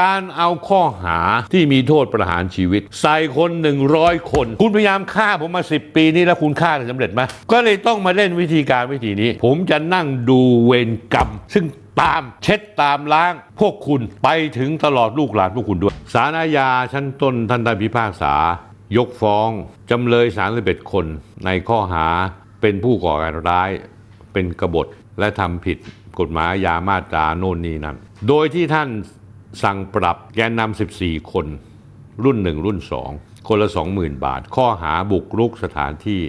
การเอาข้อหาที่มีโทษประหารชีวิต ใส่คน 100 คน คุณพยายามฆ่าผมมา 10 ปีนี้แล้วคุณฆ่าสำเร็จไหมก็เลยต้องมาเล่นวิธีการวิธีนี้ ผมจะนั่งดูเวรกรรม ซึ่งตามเช็ดตามล้าง พวกคุณไปถึงตลอดลูกหลานพวกคุณด้วยสารอาญาชั้นต้นท่านได้พิพากษา ยกฟ้อง จำเลย31คน ในข้อหาเป็นผู้ก่อการร้าย เป็นกบฏและทำผิดกฎหมายยามาตราโน่นนี่นั่นโดยที่ท่าน สั่งปรับแกนนำ14 คน รุ่น 1 รุ่น 2 คนละ 20,000 บาท ข้อหาบุกรุกสถานที่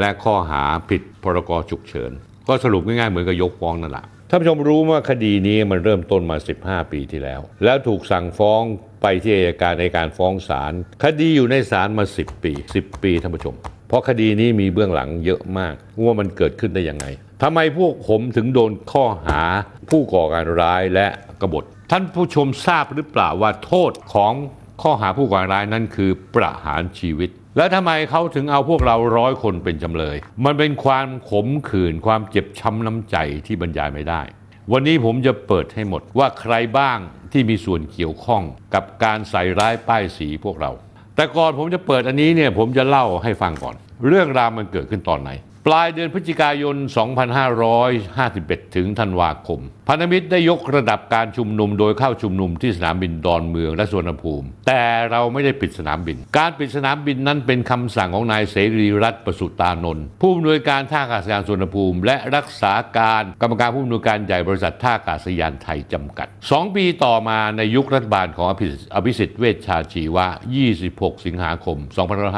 และข้อหาผิดพรกฉุกเฉิน ก็สรุปง่ายๆ เหมือนกับยกฟ้องนั่นแหละท่านผู้ชมรู้ว่าคดีนี้มันเริ่มต้นมา 15 ปีที่แล้ว แล้วถูกสั่งฟ้องไปที่อัยการในการฟ้องศาลคดีอยู่ในศาลมา 10 ปี 10 ปีท่านผู้ชม เพราะคดีนี้มีเบื้องหลังเยอะมากว่ามันเกิดขึ้นได้ยังไง ทำไมพวกผมถึงโดนข้อหาผู้ก่อการร้ายและกบฏ ท่านผู้ชมทราบหรือเปล่าว่าโทษของข้อหาผู้ก่อการร้ายนั้นคือประหารชีวิต แล้วทำไมเขาถึงเอาพวกเราร้อยคนเป็นจำเลย มันเป็นความขมขื่นความเจ็บช้ำน้ำใจที่บรรยายไม่ได้ วันนี้ผมจะเปิดให้หมดว่าใครบ้างที่มีส่วนเกี่ยวข้องกับการใส่ร้ายป้ายสีพวกเรา แต่ก่อนผมจะเปิดอันนี้เนี่ยผมจะเล่าให้ฟังก่อน เรื่องราวมันเกิดขึ้นตอนไหน ปลายเดือนพฤศจิกายน 2551 ถึงธันวาคม พันธมิตรได้ยกระดับการชุมนุมโดยเข้าชุมนุมที่สนามบินดอนเมืองและสวนภูมิ แต่เราไม่ได้ปิดสนามบิน การปิดสนามบินนั้นเป็นคำสั่งของนายเสรีรัตน์ประสุตานนท์ผู้อำนวยการท่าอากาศยานสวนภูมิ และรักษาการกรรมการผู้อำนวยการใหญ่บริษัทท่าอากาศยานไทยจำกัด 2 ปีต่อมาในยุครัฐบาลของอภิสิทธิ์เวชชาชีวะ 26 สิงหาคม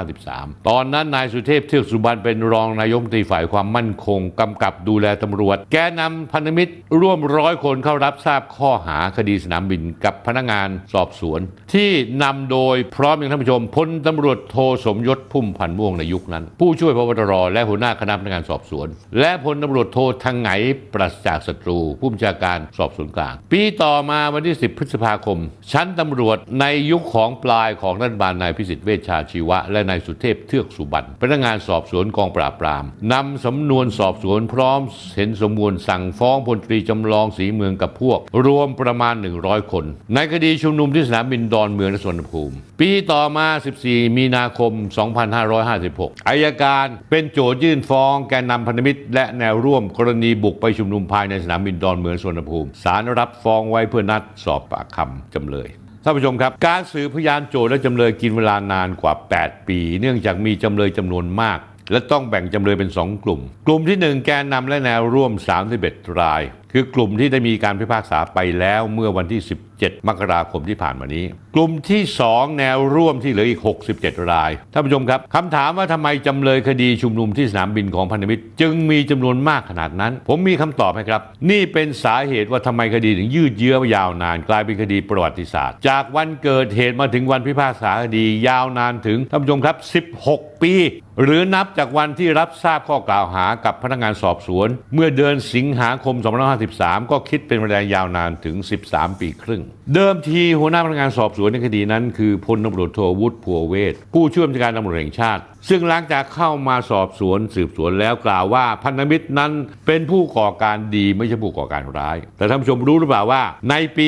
2553 ตอนนั้นนายสุเทพเทือกสุบรรณเป็นรองนายกรัฐรีฝ่ายความมั่นคงกำกับดูแลตำรวจ แกนำพันธมิตรร่วมร้อยคนเข้ารับทราบข้อหาคดีสนามบินกับพนักงานสอบสวน ที่นำโดยพร้อมอย่างท่านผู้ชมพลตำรวจโทสมยศพุ่มพันม่วงในยุคนั้น ผู้ช่วยพบตรและหัวหน้าคณะพนักงานสอบสวน และพลตำรวจโททางไหนปราศจากศัตรู ผู้บัญชาการสอบสวนกลาง ปีต่อมาวันที่ 10 พฤษภาคม ชั้นตำรวจในยุคของปลายของรัฐบาลนายพิสิทธิ์เวชชาชีวะ และนายสุเทพเทือกสุบรรณพนักงานสอบสวนกองปราบปรามนำสำนวนสอบสวนพร้อมเห็นสมบูรณ์สั่งฟ้องพลตรีจำลองศรีเมืองกับพวก รวมประมาณ 100 คน ในคดีชุมนุมที่สนามบินดอนเมืองและสวนภูมิ ปีต่อมา 14 มีนาคม 2556 อายการเป็นโจทยื่นฟ้องแกนนำพันธมิตร และแนวร่วมกรณีบุกไปชุมนุมภายในสนามบินดอนเมืองสวนภูมิศาลรับฟ้องไว้เพื่อนัดสอบปากคำจำเลยท่านผู้ชมครับ การสืบพยานโจทย์และจำเลยกินเวลานานกว่า 8 ปี เนื่องจากมีจำเลยจำนวนมาก และต้องแบ่งจำเลยเป็น 2 กลุ่ม กลุ่มที่ 1 แกนนำและแนวร่วม 31 รายคือกลุ่มที่ได้มีการพิพากษาไปแล้วเมื่อวันที่ 17 มกราคมที่ผ่านมานี้ กลุ่มที่ 2 แนวร่วมที่เหลืออีก 67 ราย ท่านผู้ชมครับคำถามว่าทำไมจำเลยคดีชุมนุมที่สนามบินของพันธมิตร จึงมีจำนวนมากขนาดนั้น ผมมีคำตอบให้ครับ นี่เป็นสาเหตุว่าทำไมคดีถึงยืดเยื้อยาวนาน กลายเป็นคดีประวัติศาสตร์ จากวันเกิดเหตุมาถึงวันพิพากษาคดียาวนานถึงท่านผู้ชมครับ 16 ปี หรือนับจากวันที่รับทราบข้อกล่าวหากับพนักงานสอบสวน เมื่อเดือนสิงหาคม2 5 2553 ก็คิดเป็นเวลายาวนานถึง 13 ปีครึ่ง เดิมทีหัวหน้าพนักงานสอบสวนในคดีนั้น คือพลตำรวจโทวุฒิพัวเวศผู้ช่วยบัญชาการตำรวจแห่งชาติ ซึ่งหลังจากเข้ามาสอบสวนสืบสวนแล้วกล่าวว่าพันธมิตรนั้นเป็นผู้ก่อการดีไม่ใช่ผู้ก่อการร้าย แต่ท่านผู้ชมรู้หรือเปล่าว่า ในปี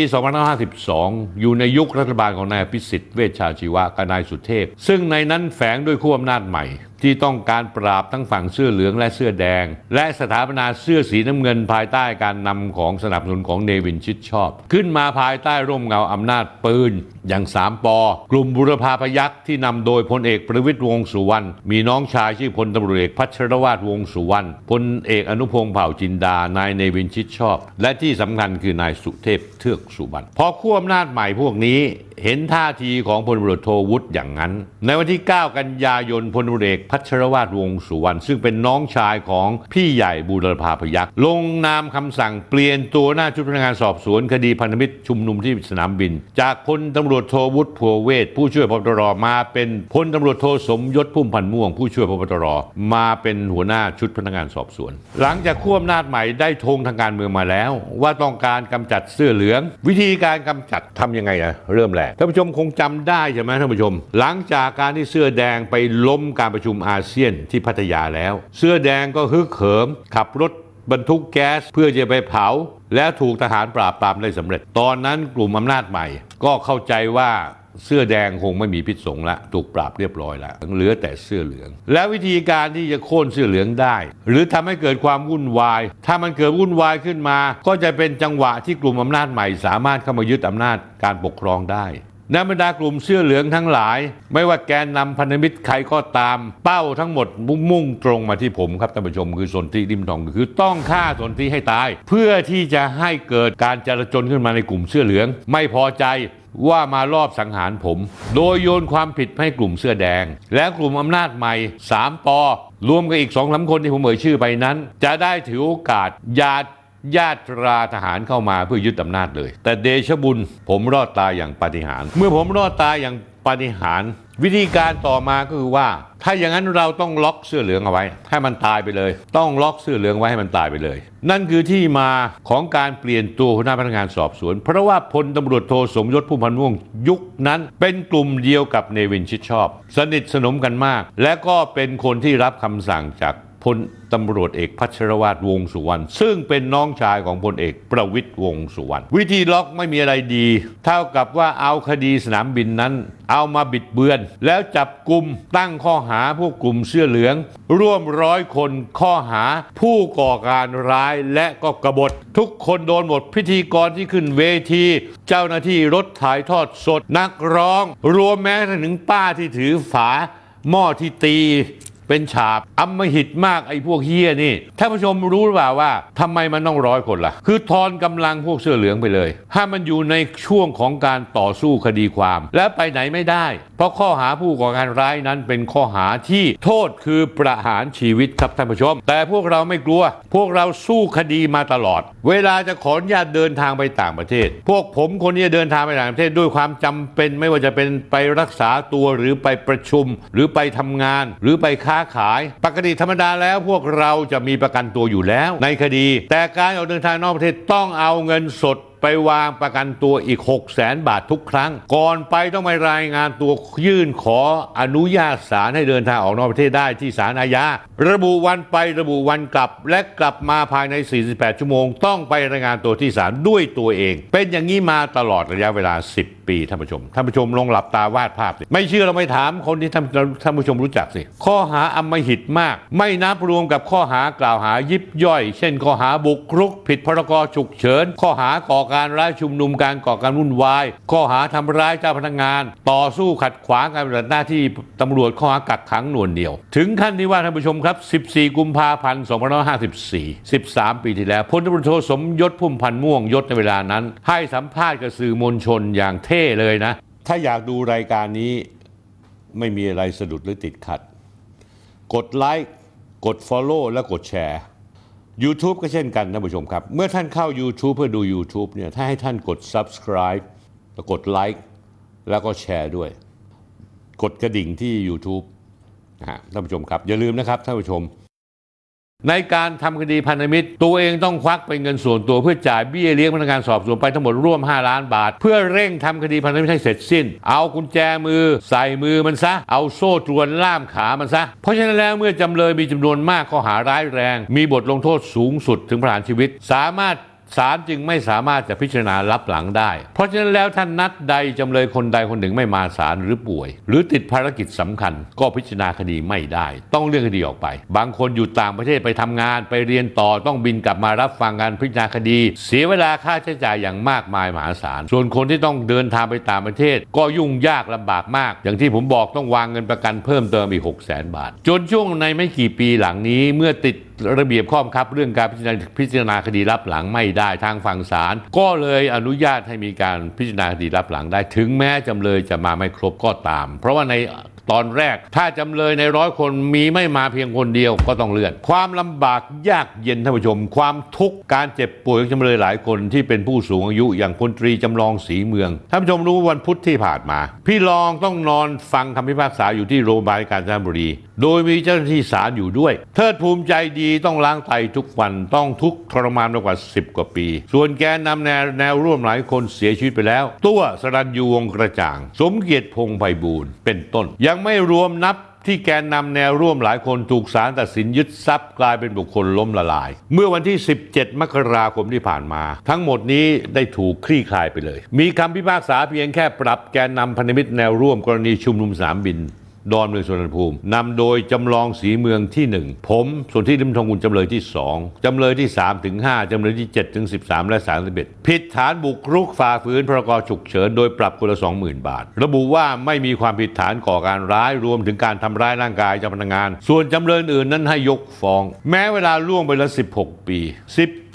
2552 อยู่ในยุครัฐบาลของนายพิสิทธิ์เวชชาชีวะกับนายสุเทพ ซึ่งในนั้นแฝงด้วยขั้วอำนาจใหม่ ที่ต้องการปราบทั้งฝั่งเสื้อเหลืองและเสื้อแดง และสถาปนาเสื้อสีน้ำเงินภายใต้การนำของสนับสนุนของเนวินชิดชอบ ขึ้นมาภายใต้ร่มเงาอำนาจปืน อย่างสามปอกลุ่มบุรพาพยักษ์ที่นำโดยพลเอกประวิตยวงสุวรรณมีน้องชายชื่อพลตำรวจเอกพัชรวาทวงสุวรรณพลเอกอนุพงษ์เผ่าจินดา นายเนวินชิดชอบ และที่สำคัญคือนายสุเทพเทือกสุบรรณพอขั้วอำนาจใหม่พวกนี้ เห็นท่าทีของพลตำรวจโทวุฒิอย่างนั้น ในวันที่ 9 กันยายนพลตำรวจเอกพัชรวาทวงสุวรรณซึ่งเป็นน้องชายของพี่ใหญ่บูรพาพยักษ์ลงนามคำสั่งเปลี่ยนตัวหน้าชุดพนักงานสอบสวนคดีพันธมิตรชุมนุมที่สนามบิน จากพลตำรวจโทวุฒิพัวเวศผู้ช่วยพบตรมาเป็นพลตำรวจโทสมยศพุ่มพันม่วง ผู้ช่วยพบตรมาเป็นหัวหน้าชุดพนักงานสอบสวน หลังจากขั้วอำนาจใหม่ได้ธงทางการเมืองมาแล้ว ว่าต้องการกำจัดเสื้อเหลือง วิธีการกำจัดทำยังไงอะเริ่มแรกท่านผู้ชมคงจำได้ใช่ไหมท่านผู้ชม หลังจากการที่เสื้อแดงไปล้มการประชุมอาเซียนที่พัทยาแล้ว เสื้อแดงก็ฮึกเหิม ขับรถบรรทุกแก๊สเพื่อจะไปเผา แล้วถูกทหารปราบปรามได้สำเร็จ ตอนนั้นกลุ่มอำนาจใหม่ ก็เข้าใจว่า เสื้อแดงคงไม่มีพิษสงละถูกปราบเรียบร้อยแล้วเหลือแต่เสื้อเหลือง แล้ววิธีการที่จะโค่นเสื้อเหลืองได้ หรือทำให้เกิดความวุ่นวาย ถ้ามันเกิดวุ่นวายขึ้นมา ก็จะเป็นจังหวะที่กลุ่มอำนาจใหม่ สามารถเข้ามายึดอำนาจการปกครองได้ในบรรดากลุ่มเสื้อเหลืองทั้งหลาย ไม่ว่าแกนนำพันธมิตรใครก็ตาม เป้าทั้งหมดมุ่งมุ่งตรงมาที่ผมครับท่านผู้ชมคือสนธิริมทองคือต้องฆ่าสนธิให้ตาย เพื่อที่จะให้เกิดการจลาจลขึ้นมาในกลุ่มเสื้อเหลือง ไม่พอใจ ว่ามารอบสังหารผม โดยโยนความผิดให้กลุ่มเสื้อแดง และกลุ่มอำนาจใหม่ 3ปอรวมกับอีกสองสามคนที่ผมเอ่ยชื่อไปนั้น จะได้ถือโอกาสญาติญาตราทหารเข้ามาเพื่อยึดอำนาจเลย แต่เดชบุญผมรอดตายอย่างปาฏิหาริย์เมื่อผมรอดตายอย่างปาฏิหาริย์ วิธีการต่อมาก็คือว่า ถ้าอย่างนั้นเราต้องล็อกเสื้อเหลืองเอาไว้ ให้มันตายไปเลย ต้องล็อกเสื้อเหลืองไว้ให้มันตายไปเลย นั่นคือที่มาของการเปลี่ยนตัวหัวหน้าพนักงานสอบสวน เพราะว่าพลตำรวจโทสมยศผู้พันม่วงยุคนั้นเป็นกลุ่มเดียวกับเนวินชิดชอบ สนิทสนมกันมาก และก็เป็นคนที่รับคำสั่งจาก ลตำรวจเอกพัชรวาทวงสุวรรณซึ่งเป็นน้องชายของพลเอกประวิตยวงสุวรรณวิธีล็อกไม่มีอะไรดี เท่ากับว่าเอาคดีสนามบินนั้น เอามาบิดเบือน แล้วจับกลุ่มตั้งข้อหาพวกกลุ่มเสื้อเหลือง ร่วมร้อยคนข้อหาผู้ก่อการร้ายและก็กบฏ ทุกคนโดนหมดพิธีกรที่ขึ้นเวที เจ้าหน้าที่รถถ่ายทอดสดนักร้อง รวมแม้กระทั่งถึงป้าที่ถือฝาหม้อที่ตี เป็นฉาบอำมหิตมากไอ้พวกเฮียนี่ท่านผู้ชมรู้หรือเปล่าว่าทำไมมันต้องร้อยคนล่ะ คือทอนกำลังพวกเสื้อเหลืองไปเลยถ้ามันอยู่ในช่วงของการต่อสู้คดีความ และไปไหนไม่ได้ เพราะข้อหาผู้ก่อการร้ายนั้นเป็นข้อหาที่โทษคือประหารชีวิตครับท่านผู้ชม แต่พวกเราไม่กลัว พวกเราสู้คดีมาตลอด เวลาจะขออนุญาตเดินทางไปต่างประเทศ พวกผมคนนี้เดินทางไปต่างประเทศด้วยความจำเป็นไม่ว่าจะเป็นไปรักษาตัวหรือไปประชุม หรือไปทำงาน หรือไปค้าาขาย ปกติธรรมดาแล้วพวกเราจะมีประกันตัวอยู่แล้ว ในคดี แต่การออกเดินทางนอกประเทศต้องเอาเงินสด ไปวางประกันตัวอีก 6 0แสนบาททุกครั้ง ก่อนไปต้องไปรายงานตัวยื่นขออนุญาตศาลให้เดินทางออกนอกประเทศได้ที่ศาลอาญาระบุวันไประบุวันกลับ และกลับมาภายใน 48 ชั่วโมง ต้องไปรายงานตัวที่ศาลด้วยตัวเอง เป็นอย่างนี้มาตลอดระยะเวลา 10 ปีท่านผู้ชมท่านผู้ชมลองหลับตาวาดภาพสิไม่เชื่อเราไปถามคนที่ท่านท่านผู้ชมรู้จักสิข้อหาอำมหิตมาก ไม่นับรวมกับข้อหากล่าวหายิบย่อย เช่นข้อหาบุกรุก ผิดพรกฉุกเฉินข้อหาก่อการร้ายชุมนุมการก่อการวุ่นวาย ข้อหาทำร้ายเจ้าพนักงาน ต่อสู้ขัดขวางการปฏิบัติหน้าที่ตำรวจข้อหากักขังหน่วงเหนียว ถึงขั้นที่ว่าท่านผู้ชมครับ 14 กุมภาพันธ์ 2554 13 ปีที่แล้วพลตำรวจโทสมยศพุ่มพันธ์ม่วงยศในเวลานั้น ให้สัมภาษณ์กับสื่อมวลชนอย่างเท่เลยนะ ถ้าอยากดูรายการนี้ไม่มีอะไรสะดุดหรือติดขัด กดไลค์กด Follow และกดแชร์ YouTube ก็เช่นกันท่านผู้ชมครับ เมื่อท่านเข้า YouTube เพื่อดู YouTube เนี่ยถ้าให้ท่านกด subscribe กดไลค์แล้วก็แชร์ด้วย กดกระดิ่งที่ YouTube นะฮะท่านผู้ชมครับ อย่าลืมนะครับท่านผู้ชม ในการทำคดีพันธมิตร ตัวเองต้องควักเป็นเงินส่วนตัวเพื่อจ่ายเบี้ยเลี้ยงพนักงานสอบสวนไปทั้งหมดร่วม 5 ล้านบาท เพื่อเร่งทำคดีพันธมิตรให้เสร็จสิ้น เอากุญแจมือ ใส่มือมันซะ เอาโซ่ตรวนล่ามขามันซะ เพราะฉะนั้นแล้วเมื่อจำเลยมีจำนวนมากข้อหาร้ายแรง มีบทลงโทษสูงสุดถึงประหารชีวิต สามารถ ศาลจึงไม่สามารถจะพิจารณารับหลังได้ เพราะฉะนั้นแล้วท่านนัดใดจำเลยคนใดคนหนึ่งไม่มาศาลหรือป่วย หรือติดภารกิจสำคัญ ก็พิจารณาคดีไม่ได้ ต้องเลื่อนคดีออกไป บางคนอยู่ต่างประเทศไปทำงานไปเรียนต่อต้องบินกลับมารับฟังการพิจารณาคดี เสียเวลาค่าใช้จ่ายอย่างมากมายมหาศาลส่วนคนที่ต้องเดินทางไปต่างประเทศ ก็ยุ่งยากลำบากมาก อย่างที่ผมบอกต้องวางเงินประกันเพิ่มเติมอีก 6 0 0 0 0 0 บาท จนช่วงในไม่กี่ปีหลังนี้เมื่อติด ระเบียบข้อบังคับเรื่องการพิจารณาพิจารณาคดีรับหลังไม่ได้ทางฝั่งศาลก็เลยอนุญาตให้มีการพิจารณาคดีรับหลังได้ ถึงแม้จำเลยจะมาไม่ครบก็ตาม เพราะว่าใน ตอนแรก ถ้าจำเลยในร้อยคนมีไม่มาเพียงคนเดียวก็ต้องเลื่อน ความลำบากยากเย็นท่านผู้ชม ความทุกข์การเจ็บป่วยของจำเลยหลายคนที่เป็นผู้สูงอายุอย่างพลตรีจำลองศรีเมืองท่านผู้ชมรู้ว่าวันพุธที่ผ่านมา พี่รองต้องนอนฟังคำพิพากษาอยู่ที่โรงพยาบาลกาญจนบุรี โดยมีเจ้าหน้าที่ศาลอยู่ด้วย เทิดภูมิใจดีต้องล้างไตทุกวันต้องทุกข์ทรมานมากว่า 10 กว่าปี ส่วนแกนนำแนวแนวร่วมหลายคนเสียชีวิตไปแล้ว ตัวสรัญยูวงกระจ่าง สมเกียรติพงษ์ไพบูลย์เป็นต้นยังไม่รวมนับที่แกนนำแนวร่วมหลายคนถูกศาลตัดสินยึดทรัพย์กลายเป็นบุคคลล้มละลาย เมื่อวันที่ 17 มกราคมที่ผ่านมา ทั้งหมดนี้ได้ถูกคลี่คลายไปเลย มีคำพิพากษาเพียงแค่ปรับแกนนำพันธมิตรแนวร่วมกรณีชุมนุมสนามบิน ดอนเมืองสุวรรณภูมินำโดยจำลองสีเมืองที่ 1 ผมส่วนที่ริมทองกุลจำเลยที่ 2จำเลยที่ 3 ถึง 5จำเลยที่ 7 ถึง 13 และ31ผิดฐานบุกรุกฝ่าฝืนพรกฉุกเฉินโดยปรับคนละ 20,000 บาท ระบุว่าไม่มีความผิดฐานก่อการร้ายรวมถึงการทำร้ายร่างกายเจ้าพนักงาน ส่วนจำเลยอื่นนั้นให้ยกฟ้อง แม้เวลาล่วงไปแล้ว16 ปี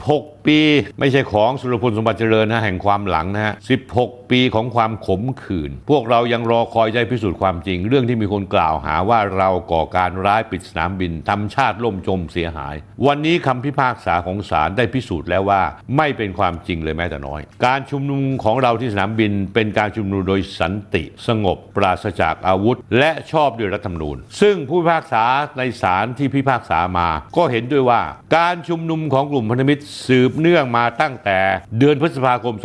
16 ปี ไม่ใช่ของสุรพลสมบัติเจริญนะแห่งความหลังนะฮะ 16 ปีของความขมขื่น พวกเรายังรอคอยใจพิสูจน์ความจริง เรื่องที่มีคนกล่าวหาว่าเราก่อการร้ายปิดสนามบินทำชาติล่มจมเสียหาย วันนี้คำพิพากษาของศาลได้พิสูจน์แล้วว่า ไม่เป็นความจริงเลยแม้แต่น้อย การชุมนุมของเราที่สนามบินเป็นการชุมนุมโดยสันติ สงบ ปราศจากอาวุธ และชอบด้วยรัฐธรรมนูญ ซึ่งผู้พิพากษาในศาลที่พิพากษามา ก็เห็นด้วยว่าการชุมนุมของกลุ่มพันธมิตรสืบเนื่องมาตั้งแต่เดือนพฤษภาคม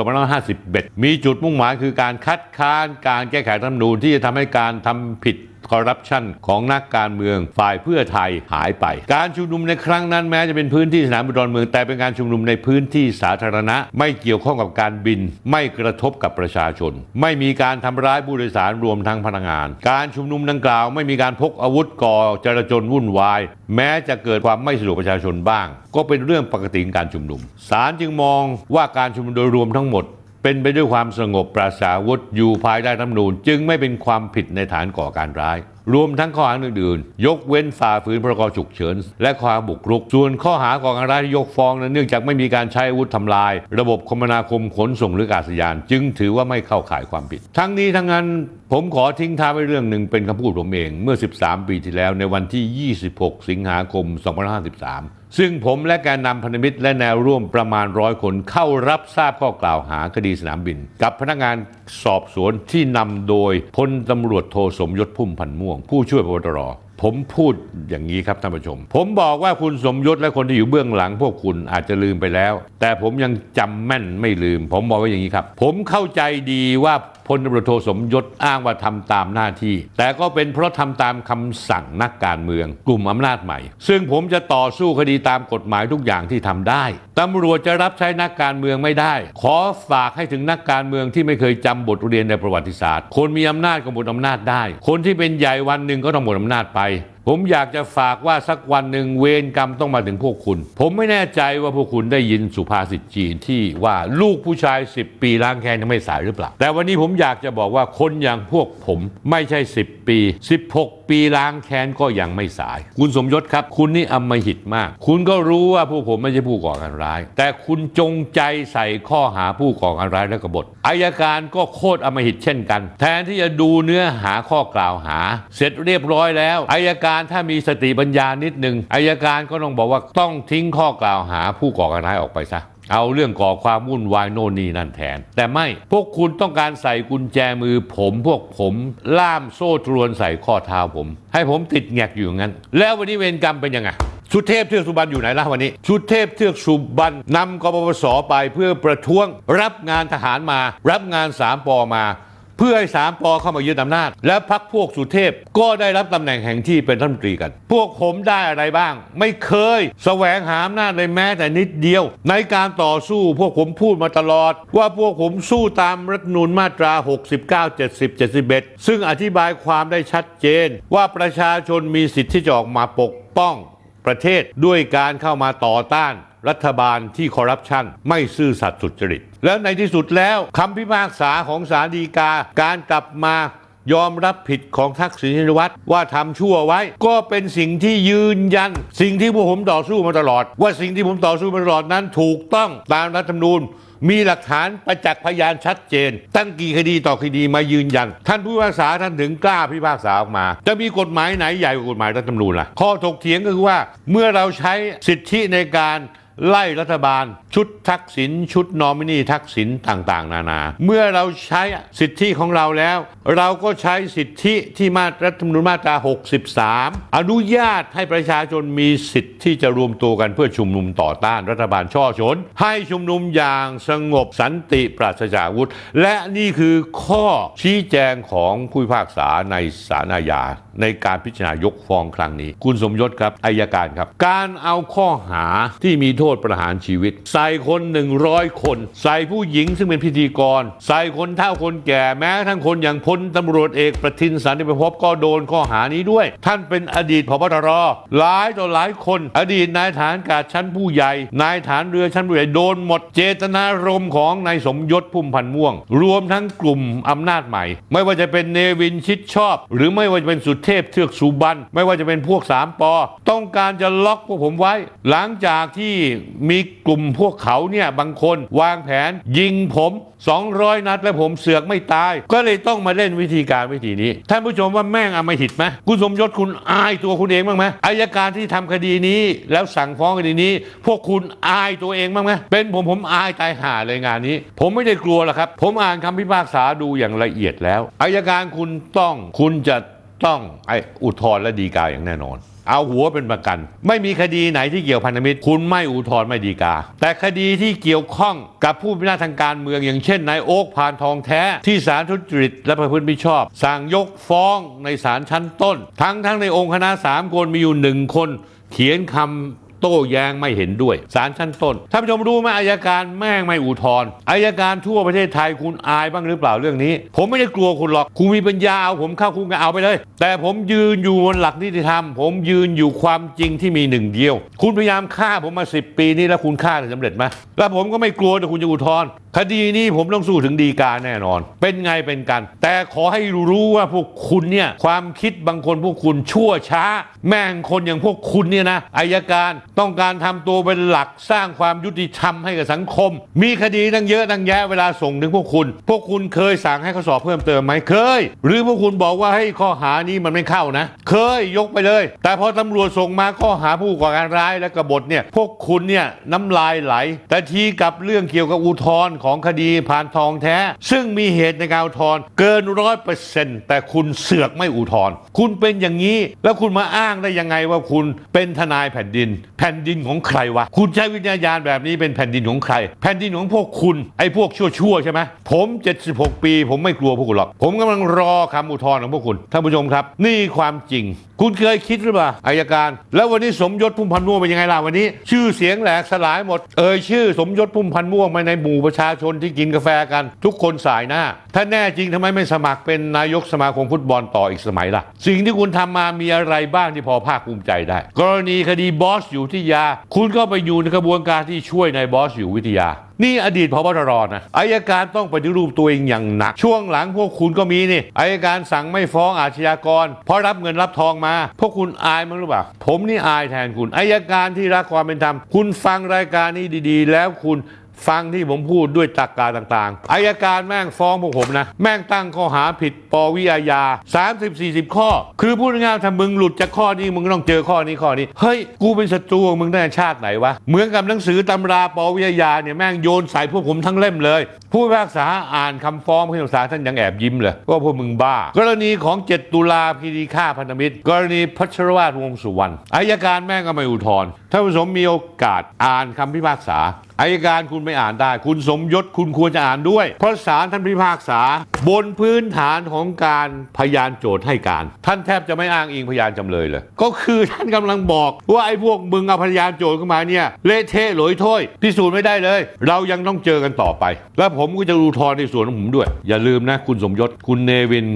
2551 มีจุดมุ่งหมายคือการคัดค้านการแก้ไขรัฐธรรมนูญที่จะทำให้การทำผิด คอร์รัปชันของนักการเมืองฝ่ายเพื่อไทยหายไป การชุมนุมในครั้งนั้นแม้จะเป็นพื้นที่สนามบินดอนเมืองแต่เป็นการชุมนุมในพื้นที่สาธารณะ ไม่เกี่ยวข้องกับการบิน ไม่กระทบกับประชาชน ไม่มีการทำร้ายผู้โดยสารรวมทั้งพนักงาน การชุมนุมดังกล่าว ไม่มีการพกอาวุธก่อจราจนวุ่นวาย แม้จะเกิดความไม่สะดวกประชาชนบ้าง ก็เป็นเรื่องปกติของการชุมนุมศาลจึงมองว่าการชุมนุมโดยรวมทั้งหมด เป็นไปด้วยความสงบปราศจากอาวุธอยู่ภายใต้รัฐธรรมนูญจึงไม่เป็นความผิดในฐานก่อการร้าย รวมทั้งข้อหาอื่นๆ ยกเว้นฝ่าฝืนพรกฉุกเฉิน และความบุกรุก ส่วนข้อหาก่อการร้ายที่ยกฟ้องนั้นเนื่องจากไม่มีการใช้อาวุธทำลาย ระบบคมนาคมขนส่งหรืออากาศยาน จึงถือว่าไม่เข้าข่ายความผิด ทั้งนี้ทั้งนั้นผมขอทิ้งท้ายไว้เรื่องหนึ่งเป็นคำพูดผมเองเมื่อ 13 ปีที่แล้วในวันที่ 26 สิงหาคม 2553ซึ่งผมและแกนนำพันธมิตรและแนวร่วมประมาณร้อยคนเข้ารับทราบข้อกล่าวหาคดีสนามบิน กับพนักงานสอบสวนที่นำโดยพลตำรวจโทสมยศพุ่มพันม่วงผู้ช่วยพบตรผมพูดอย่างนี้ครับท่านผู้ชม ผมบอกว่าคุณสมยศและคนที่อยู่เบื้องหลังพวกคุณอาจจะลืมไปแล้ว แต่ผมยังจำแม่นไม่ลืม ผมบอกว่าอย่างนี้ครับ ผมเข้าใจดีว่า พลตำรวจโทสมยศอ้างว่าทำตามหน้าที่ แต่ก็เป็นเพราะทำตามคำสั่งนักการเมือง กลุ่มอำนาจใหม่ ซึ่งผมจะต่อสู้คดีตามกฎหมายทุกอย่างที่ทำได้ตำรวจจะรับใช้นักการเมืองไม่ได้ ขอฝากให้ถึงนักการเมืองที่ไม่เคยจำบทเรียนในประวัติศาสตร์ คนมีอำนาจก็หมดอำนาจได้ คนที่เป็นใหญ่วันหนึ่งก็ต้องหมดอำนาจไป ผมอยากจะฝากว่าสักวันหนึ่งเวรกรรมต้องมาถึงพวกคุณ ผมไม่แน่ใจว่าพวกคุณได้ยินสุภาษิตจีนที่ว่าลูกผู้ชาย 10 ปีล้างแค้นยังไม่สายหรือเปล่า แต่วันนี้ผมอยากจะบอกว่าคนอย่างพวกผมไม่ใช่ 10 ปี 16 ปีล้างแค้นก็ยังไม่สาย คุณสมยศครับ คุณนี่อำมหิตมาก คุณก็รู้ว่าพวกผมไม่ใช่ผู้ก่อการร้าย แต่คุณจงใจใส่ข้อหาผู้ก่อการร้ายและกบฏอายการก็โคตรอำมหิตเช่นกัน แทนที่จะดูเนื้อหาข้อกล่าวหา เสร็จเรียบร้อยแล้วอายการการถ้ามีสติปัญญานิดนึงอายการก็ต้องบอกว่าต้องทิ้งข้อกล่าวหาผู้ก่อการร้ายออกไปซะเอาเรื่องก่อความวุ่นวายโน่นนี่นั่นแทน แต่ไม่พวกคุณต้องการใส่กุญแจมือผมพวกผมล่ามโซ่ตรวนใส่ข้อเท้าผม ให้ผมติดแงกอยู่งั้น แล้ววันนี้เวรกรรมเป็นยังไงชุดเทพเทือกสุบรรณอยู่ไหนล่ะวันนี้ชุดเทพเทือกสุบรรณนำกปปสไปเพื่อประท้วง รับงานทหารมา รับงานสามปอมา เพื่อให้สามปอเข้ามายึดอำนาจ และพักพวกสุเทพก็ได้รับตำแหน่งแห่งที่เป็นรัฐมนตรีกัน พวกผมได้อะไรบ้าง ไม่เคยแสวงหาอำนาจเลยแม้แต่นิดเดียว ในการต่อสู้พวกผมพูดมาตลอด ว่าพวกผมสู้ตามรัฐธรรมนูญมาตรา 69 70 71 ซึ่งอธิบายความได้ชัดเจน ว่าประชาชนมีสิทธิ์ที่จะออกมาปกป้องประเทศด้วยการเข้ามาต่อต้าน รัฐบาลที่คอร์รัปชันไม่ซื่อสัตย์สุจริต แล้วในที่สุดแล้วคำพิพากษาของศาลฎีกา การกลับมายอมรับผิดของทักษิณชินวัตรว่าทำชั่วไว้ ก็เป็นสิ่งที่ยืนยัน สิ่งที่พวกผมต่อสู้มาตลอด ว่าสิ่งที่ผมต่อสู้มาตลอดนั้นถูกต้องตามรัฐธรรมนูญ มีหลักฐานประจักษ์พยานชัดเจน ตั้งกี่คดีต่อคดีมายืนยัน ท่านผู้พิพากษาท่านถึงกล้าพิพากษาออกมา จะมีกฎหมายไหนใหญ่กว่ากฎหมายรัฐธรรมนูญล่ะข้อถกเถียงก็คือว่าเมื่อเราใช้สิทธิในการ ไล่รัฐบาล ชุดทักษิณชุดนอมินีทักษิณต่าง ๆ นานา เมื่อเราใช้สิทธิของเราแล้ว เราก็ใช้สิทธิที่มารัฐธรรมนูญมาตรา 63 อนุญาตให้ประชาชนมีสิทธิที่จะรวมตัวกันเพื่อชุมนุมต่อต้านรัฐบาลช่อชน ให้ชุมนุมอย่างสงบสันติปราศจากอาวุธ และนี่คือข้อชี้แจงของผู้พิพากษาในศาลอาญาในการพิจารณายกฟ้องครั้งนี้ คุณสมยศครับอายการครับ การเอาข้อหาที่มีโทษประหารชีวิต ใส่คน 100 คน ใส่ผู้หญิงซึ่งเป็นพิธีกร ใส่คนเฒ่าคนแก่แม้ทั้งคนอย่างพลตำรวจเอกประทินสันติประพบก็โดนข้อหานี้ด้วย ท่านเป็นอดีตพบตรหลายต่อหลายคน อดีตนายฐานกาชั้นผู้ใหญ่ นายฐานเรือชั้นผู้ใหญ่โดนหมดเจตนารมณ์ของนายสมยศพุ่มพันธ์ม่วง รวมทั้งกลุ่มอำนาจใหม่ ไม่ว่าจะเป็นเนวินชิดชอบ หรือไม่ว่าจะเป็นสุเทพเทือกสุบันไม่ว่าจะเป็นพวกสามปอต้องการจะล็อกพวกผมไว้ หลังจากที่มีกลุ่มพวกเขาเนี่ยบางคนวางแผนยิงผม200 นัดและผมเสือกไม่ตาย ก็เลยต้องมาเล่นวิธีการวิธีนี้ ท่านผู้ชมว่าแม่งอำมหิตไหมคุณสมยศคุณอายตัวคุณเองบ้างไหมอายการที่ทำคดีนี้แล้วสั่งฟ้องคดีนี้ พวกคุณอายตัวเองบ้างไหมเป็นผมผมอายตายห่าเลยงานนี้ ผมไม่ได้กลัวหรอกครับ ผมอ่านคำพิพากษาดูอย่างละเอียดแล้วอายการคุณต้องคุณจะต้องไออุทธรณ์และดีกาอย่างแน่นอน เอาหัวเป็นประกัน ไม่มีคดีไหนที่เกี่ยวพันธมิตร คุณไม่อุทธรณ์ไม่ดีกา แต่คดีที่เกี่ยวข้องกับผู้พิพากษาทางการเมืองอย่างเช่นนายโอ๊กพานทองแท้ที่ศาลทุจริตและประพฤติมิชอบ สั่งยกฟ้องในศาลชั้นต้น ทั้งทั้งในองค์คณะสามคนมีอยู่หนึ่งคน เขียนคำ โต้แย้งไม่เห็นด้วยศาลชั้นต้นท่านผู้ชมรู้ไหมอายการแม่งไม่อุทธรณ์อายการทั่วประเทศไทยคุณอายบ้างหรือเปล่าเรื่องนี้ ผมไม่ได้กลัวคุณหรอกคุณมีปัญญาเอาผมเข้าคุกก็เอาไปเลย แต่ผมยืนอยู่บนหลักนิติธรรม ผมยืนอยู่ความจริงที่มีหนึ่งเดียว คุณพยายามฆ่าผมมาสิปีนี้แล้วคุณฆ่าได้สำเร็จไหมแล้วผมก็ไม่กลัวแต่คุณจะอุทธรณ์คดีนี้ผมต้องสู้ถึงดีกาแน่นอน เป็นไงเป็นกัน แต่ขอให้รู้ว่าพวกคุณเนี่ยความคิดบางคนพวกคุณชั่วช้า แม่งคนอย่างพวกคุณเนี่ยนะอายการ ต้องการทำตัวเป็นหลักสร้างความยุติธรรมให้กับสังคม มีคดีตั้งเยอะตั้งแยะเวลาส่งถึงพวกคุณ พวกคุณเคยสั่งให้เขาสอบเพิ่มเติมไหมเคย หรือพวกคุณบอกว่าให้ข้อหานี้มันไม่เข้านะ เคยยกไปเลย แต่พอตำรวจส่งมาข้อหาผู้ก่อการร้ายและกบฏเนี่ยพวกคุณเนี่ยน้ำลายไหล แต่ทีกับเรื่องเกี่ยวกับอุทธรณ์ของคดีผ่านทองแท้ ซึ่งมีเหตุในการอุทธรณ์เกินร้อยเปอร์เซ็นต์แต่คุณเสือกไม่อุทธรณ์คุณเป็นอย่างนี้แล้วคุณมาอ้างได้ยังไงว่าคุณเป็นทนายแผ่นดินแผ่นดินของใครวะ คุณใช้วิญญาณแบบนี้เป็นแผ่นดินของใคร แผ่นดินของพวกคุณ ไอ้พวกชั่วๆใช่ไหมผม 76 ปี ผมไม่กลัวพวกคุณหรอก ผมกำลังรอคำอุทธรณ์ของพวกคุณ ท่านผู้ชมครับ นี่ความจริง คุณเคยคิดหรือเปล่าอายการ แล้ววันนี้สมยศพุ่มพันธ์ม่วงเป็นยังไงล่ะวันนี้ ชื่อเสียงแหลกสลายหมด เอ่ยชื่อสมยศพุ่มพันธ์ม่วงมาในหมู่ประชาชนที่กินกาแฟกัน ทุกคนสายหน้า ถ้าแน่จริงทำไมไม่สมัครเป็นนายกสมาคมฟุตบอลต่ออีกสมัยล่ะ สิ่งที่คุณทำมามีอะไรบ้างที่พอภาคภูมิใจได้ กรณีคดีบอสอยู่ที่ยา คุณก็ไปอยู่ในกระบวนการที่ช่วยนายบอสอยู่วิทยา นี่อดีตพบตรนะอายการต้องปฏิรูปตัวเองอย่างหนัก ช่วงหลังพวกคุณก็มีนี่อายการสั่งไม่ฟ้องอาชญากร เพราะรับเงินรับทองมา พวกคุณอายมั้งหรือเปล่า ผมนี่อายแทนคุณอายการที่รักความเป็นธรรม คุณฟังรายการนี้ดี ๆ แล้วคุณ ฟังที่ผมพูดด้วยตรรกกาต่างๆอายการแม่งฟ้องพวกผมนะ แม่งตั้งข้อหาผิดปวิอาญา 30-40 ข้อ คือพูดง่ายๆถ้ามึงหลุดจากข้อนี้มึงต้องเจอข้อนี้ข้อนี้ เฮ้ย กูเป็นศัตรูมึงตั้ชาติไหนวะ เหมือนกับหนังสือตำราปวิอาญาเนี่ยแม่งโยนใส่พวกผมทั้งเล่มเลย ผู้พิพากษาอ่านคำฟ้องผู้พิพากษาท่านยังแอบยิ้มเลยว่าพวกมึงบ้า กรณีของ 7 ตุลาพีดีฆ่าพันธมิตร กรณีพัชรวาทวงสุวรรณอายการแม่งก็ไม่อุทธรณ์ท่านผู้ชมมีโอกาสอ่านคำพิพากษา อายการคุณไม่อ่านได้ คุณสมยศคุณควรจะอ่านด้วย เพราะศาลท่านพิพากษา บนพื้นฐานของการพยานโจทย์ให้การ ท่านแทบจะไม่อ้างอิงพยานจำเลยเลย ก็คือท่านกำลังบอกว่าไอ้พวกมึงเอาพยานโจทย์เข้ามาเนี่ยเละเทะหลอยถ้วยพิสูจน์ไม่ได้เลย เรายังต้องเจอกันต่อไป แล้วผมก็จะรูทอนในส่วนของผมด้วย อย่าลืมนะ คุณสมยศคุณเนวิน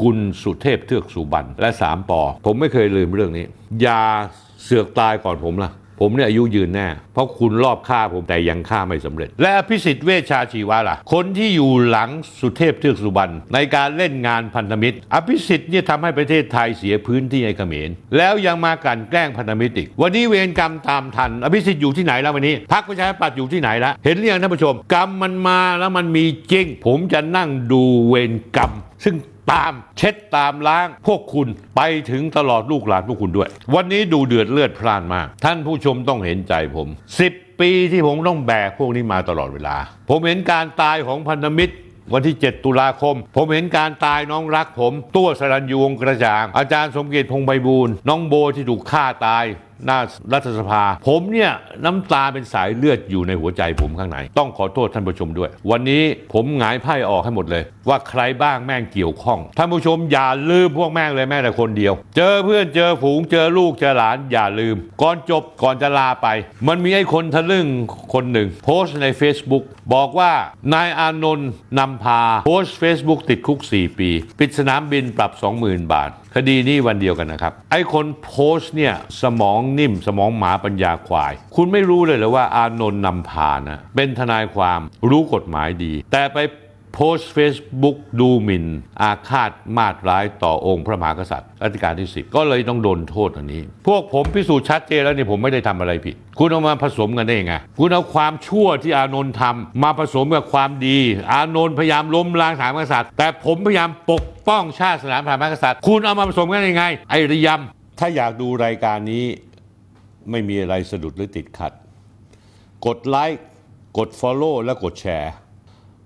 คุณสุเทพเทือกสุบรรณและสามปอผมไม่เคยลืมเรื่องนี้ อย่าเสือกตายก่อนผมล่ะ ผมเนี่ยอายุยืนแน่ เพราะคุณรอบฆ่าผมแต่ยังฆ่าไม่สำเร็จ และอภิสิทธิ์เวชชาชีวะล่ะ คนที่อยู่หลังสุเทพเทือกสุบรรณในการเล่นงานพันธมิตร อภิสิทธิ์เนี่ยทำให้ประเทศไทยเสียพื้นที่ให้เขมร แล้วยังมากันแกล้งพันธมิตรอีก วันนี้เวรกรรมตามทัน อภิสิทธิ์อยู่ที่ไหนแล้ววันนี้พรรคประชาธิปัตย์อยู่ที่ไหนแล้วเห็นหรือยังท่านผู้ชม กรรมมันมาแล้วมันมีจริง ผมจะนั่งดูเวรกรรม ซึ่ง ตามเช็ดตามล้างพวกคุณไปถึงตลอดลูกหลานพวกคุณด้วย วันนี้ดูเดือดเลือดพล่านมาก ท่านผู้ชมต้องเห็นใจผม 10 ปีที่ผมต้องแบกพวกนี้มาตลอดเวลา ผมเห็นการตายของพันธมิตรวันที่ 7 ตุลาคม ผมเห็นการตายน้องรักผม ตัวสรัญยูวงกระจ่าง อาจารย์สมเกียรติพงไพบูลน้องโบที่ถูกฆ่าตาย หน้ารัฐสภา ผมเนี่ยน้ำตาเป็นสายเลือดอยู่ในหัวใจผมข้างใน ต้องขอโทษท่านผู้ชมด้วย วันนี้ผมหงายไพ่ออกให้หมดเลย ว่าใครบ้างแม่งเกี่ยวข้อง ท่านผู้ชมอย่าลืมพวกแม่งเลยแม้แต่คนเดียว เจอเพื่อนเจอฝูงเจอลูกเจอหลานอย่าลืม ก่อนจบก่อนจะลาไป มันมีไอ้คนทะลึ่งคนหนึ่ง โพสต์ใน Facebook บอกว่านายอานนท์นำพาโพสต์ Facebook ติดคุก 4 ปี ปิดสนามบินปรับ 20,000 บาท คดีนี้วันเดียวกันนะครับ ไอ้คนโพสต์เนี่ยสมองนิ่ม สมองหมาปัญญาควาย คุณไม่รู้เลยเหรอว่าอานนท์นำพานะ เป็นทนายความรู้กฎหมายดี แต่ไป โพสต์ Facebook ดูหมิ่น อาฆาตมาตร้ายต่อองค์พระมหากษัตริย์รัชกาลที่ 10 ก็เลยต้องโดนโทษอันนี้ พวกผมพิสูจน์ชัดเจนแล้วนี่ผมไม่ได้ทำอะไรผิด คุณเอามาผสมกันได้ยังไง คุณเอาความชั่วที่อานนท์ทำมาผสมกับความดี อานนท์พยายามล้มล้างสถาบันกษัตริย์ แต่ผมพยายามปกป้องชาติสถาบันกษัตริย์ คุณเอามาผสมกันยังไง ไอระยำถ้าอยากดูรายการนี้ไม่มีอะไรสะดุดหรือติดขัด กดไลค์กด Follow และกดแชร์